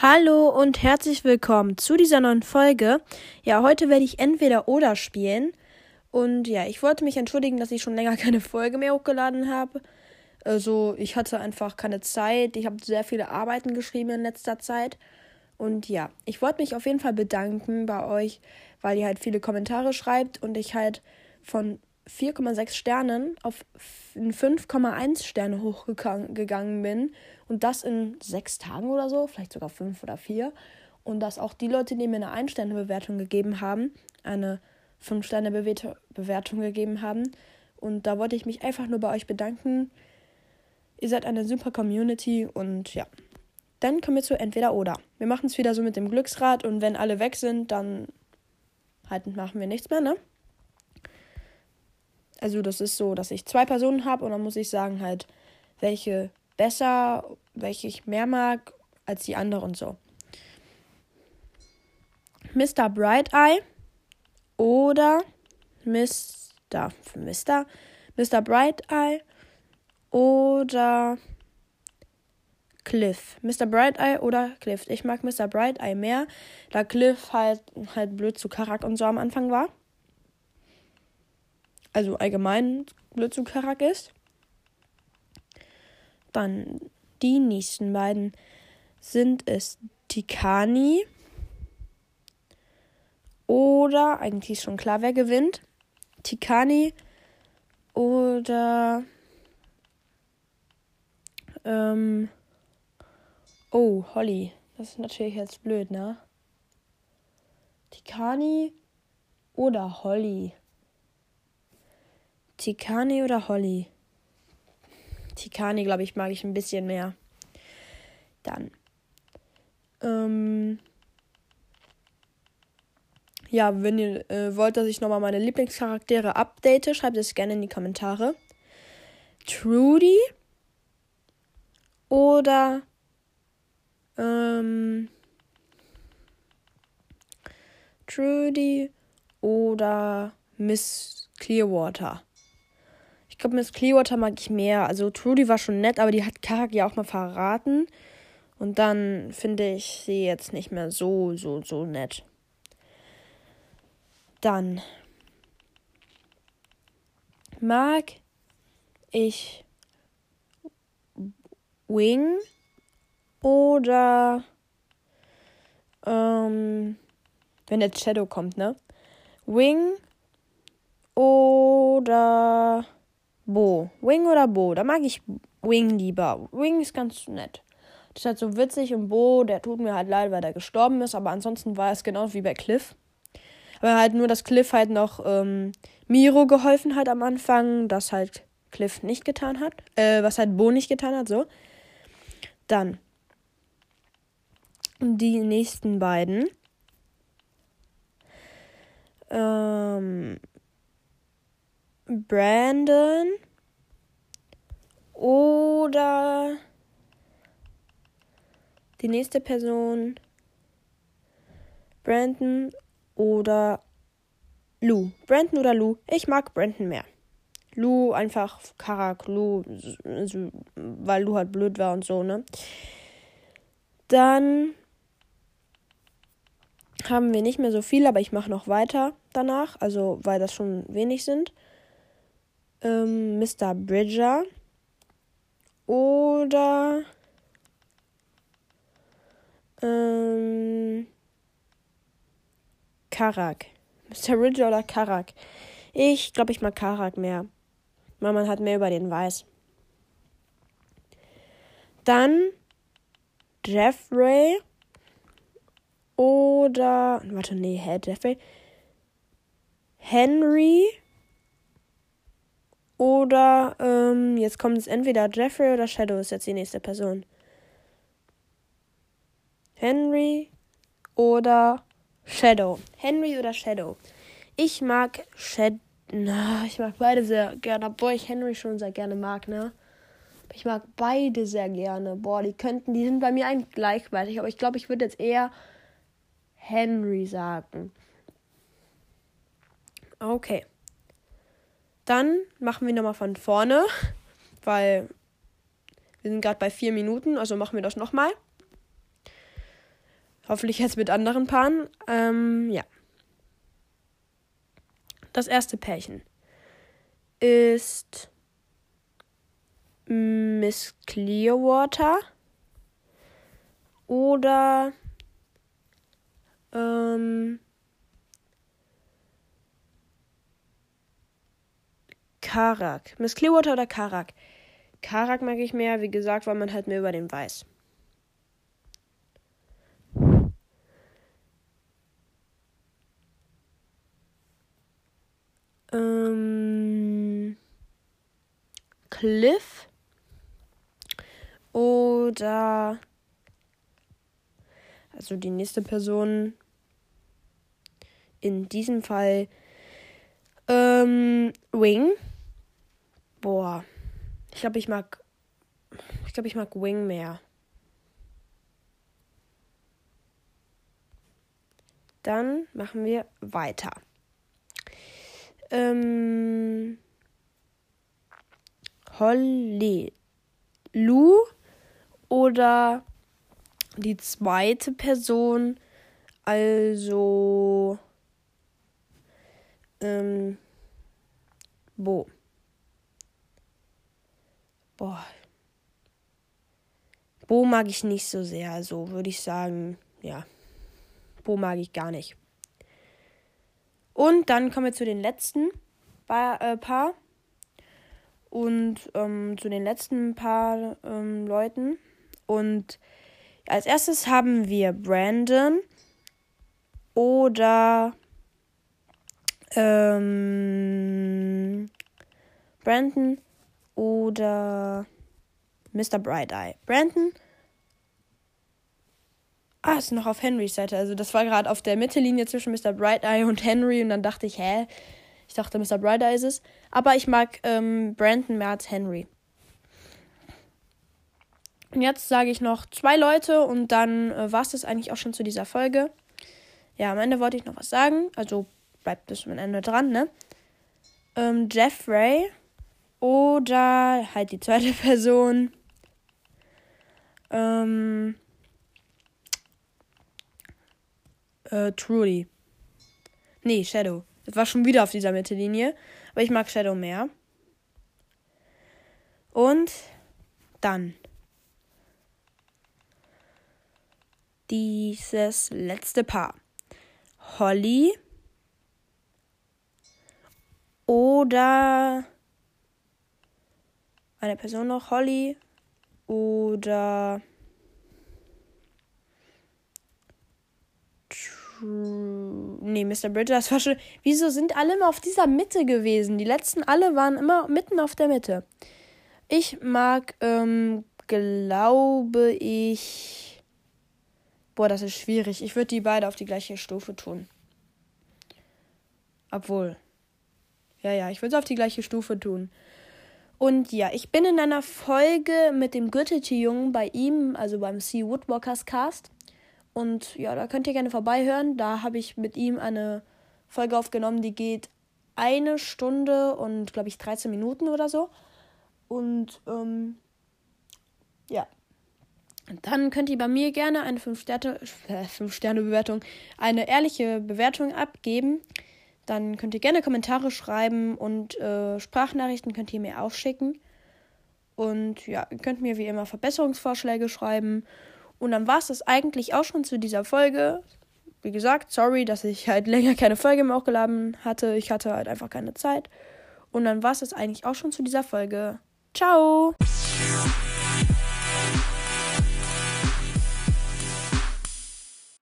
Hallo und herzlich willkommen zu dieser neuen Folge. Ja, heute werde ich entweder oder spielen. Und ja, ich wollte mich entschuldigen, dass ich schon länger keine Folge mehr hochgeladen habe. Also, ich hatte einfach keine Zeit. Ich habe sehr viele Arbeiten geschrieben in letzter Zeit. Und ja, ich wollte mich auf jeden Fall bedanken bei euch, weil ihr halt viele Kommentare schreibt und ich halt von 4,6 Sternen auf 5,1 Sterne hochgegangen bin. Und das in sechs Tagen oder so, vielleicht sogar fünf oder vier. Und dass auch die Leute, die mir eine Ein-Sterne-Bewertung gegeben haben, eine 5-Sterne-Bewertung gegeben haben. Und da wollte ich mich einfach nur bei euch bedanken. Ihr seid eine super Community und ja. Dann kommen wir zu entweder oder. Wir machen es wieder so mit dem Glücksrad und wenn alle weg sind, dann halt machen wir nichts mehr, ne? Also das ist so, dass ich zwei Personen habe und dann muss ich sagen halt, welche besser, welche ich mehr mag als die andere und so. Mr. Bright Eye oder Mr. Mr. Mr. Bright Eye oder Cliff. Mr. Bright Eye oder Cliff. Ich mag Mr. Bright Eye mehr, da Cliff halt halt blöd zu Karak und so am Anfang war also allgemein blöd zu Karak ist. Dann die nächsten beiden sind es Tikani oder eigentlich schon klar, wer gewinnt. Tikani oder ähm, oh, Holly. Das ist natürlich jetzt blöd, ne? Tikani oder Holly. Tikani oder Holly? Tikani, glaube ich, mag ich ein bisschen mehr. Dann. Ähm, ja, wenn ihr äh, wollt, dass ich nochmal meine Lieblingscharaktere update, schreibt es gerne in die Kommentare. Trudy oder ähm, Trudy oder Miss Clearwater. Ich glaube, Miss Clearwater mag ich mehr. Also Trudy war schon nett, aber die hat Karak ja auch mal verraten. Und dann finde ich sie jetzt nicht mehr so, so, so nett. Dann mag ich Wing oder ähm, wenn jetzt Shadow kommt, ne? Wing oder Bo. Wing oder Bo? Da mag ich Wing lieber. Wing ist ganz nett. Das ist halt so witzig und Bo, der tut mir halt leid, weil der gestorben ist, aber ansonsten war es genau wie bei Cliff. Aber halt nur, dass Cliff halt noch ähm, Miro geholfen hat am Anfang, das halt Cliff nicht getan hat. Äh, was halt Bo nicht getan hat, so. Dann die nächsten beiden. Ähm, Brandon oder die nächste Person Brandon oder Lou. Brandon oder Lou? Ich mag Brandon mehr. Lou einfach Karak, Lou, weil Lou halt blöd war und so, ne? Dann haben wir nicht mehr so viel, aber ich mache noch weiter danach, also weil das schon wenig sind ähm, Mr. Bridger oder ähm, Karak. Mr. Bridger oder Karak. Ich glaube, ich mag Karak mehr. Weil man hat mehr über den weiß. Dann Jeffrey oder. Warte, nee, hä, Jeffrey. Henry oder ähm, jetzt kommt es entweder Jeffrey oder Shadow ist jetzt die nächste Person. Henry oder Shadow. Henry oder Shadow. Ich mag Shadow. Na, ich mag beide sehr gerne, obwohl ich Henry schon sehr gerne mag, ne? Ich mag beide sehr gerne. Boah, die könnten, die sind bei mir eigentlich gleichwertig, aber ich glaube, ich würde jetzt eher Henry sagen. Okay. Dann machen wir nochmal von vorne, weil wir sind gerade bei vier Minuten, also machen wir das nochmal. Hoffentlich jetzt mit anderen Paaren. Ähm, ja. Das erste Pärchen ist Miss Clearwater oder ähm, Karak. Miss Clearwater oder Karak? Karak mag ich mehr, wie gesagt, weil man halt mehr über den weiß. Ähm, Cliff oder also die nächste Person in diesem Fall ähm, Wing. Boah. Ich glaube, ich mag. Ich glaube, ich mag Wing mehr. Dann machen wir weiter. Ähm, Holly. Lu oder die zweite Person, also ähm, Bo. Boah. Bo mag ich nicht so sehr. Also würde ich sagen, ja. Bo mag ich gar nicht. Und dann kommen wir zu den letzten paar. Äh, paar. Und ähm, zu den letzten paar ähm, Leuten. Und als erstes haben wir Brandon oder ähm, Brandon oder Mr. Bright Eye. Brandon. Ah, ist noch auf Henrys Seite. Also das war gerade auf der Mittellinie zwischen Mr. Bright Eye und Henry und dann dachte ich, hä? Ich dachte, Mr. Bright Eye ist es. Aber ich mag ähm, Brandon mehr als Henry. Und jetzt sage ich noch zwei Leute und dann äh, war es das eigentlich auch schon zu dieser Folge. Ja, am Ende wollte ich noch was sagen. Also bleibt bis zum Ende dran, ne? Ähm, Jeffrey oder halt die zweite Person. Ähm, äh, Trudy. Nee, Shadow. Das war schon wieder auf dieser Mittellinie. Aber ich mag Shadow mehr. Und dann dieses letzte Paar. Holly oder eine Person noch, Holly oder Nee, Mr. Bridger, das war schon. Wieso sind alle immer auf dieser Mitte gewesen? Die letzten alle waren immer mitten auf der Mitte. Ich mag, ähm, glaube ich. Boah, das ist schwierig. Ich würde die beide auf die gleiche Stufe tun. Obwohl. Ja, ja, ich würde es auf die gleiche Stufe tun. Und ja, ich bin in einer Folge mit dem Gürteltier-Jungen bei ihm, also beim Sea Woodwalkers Cast. Und ja, da könnt ihr gerne vorbeihören. Da habe ich mit ihm eine Folge aufgenommen, die geht eine Stunde und, glaube ich, 13 Minuten oder so. Und ähm, ja. Dann könnt ihr bei mir gerne eine 5-Sterne-Bewertung, äh, eine ehrliche Bewertung abgeben. Dann könnt ihr gerne Kommentare schreiben und äh, Sprachnachrichten könnt ihr mir auch schicken. Und ja, ihr könnt mir wie immer Verbesserungsvorschläge schreiben. Und dann war es das eigentlich auch schon zu dieser Folge. Wie gesagt, sorry, dass ich halt länger keine Folge mehr hochgeladen hatte. Ich hatte halt einfach keine Zeit. Und dann war es das eigentlich auch schon zu dieser Folge. Ciao!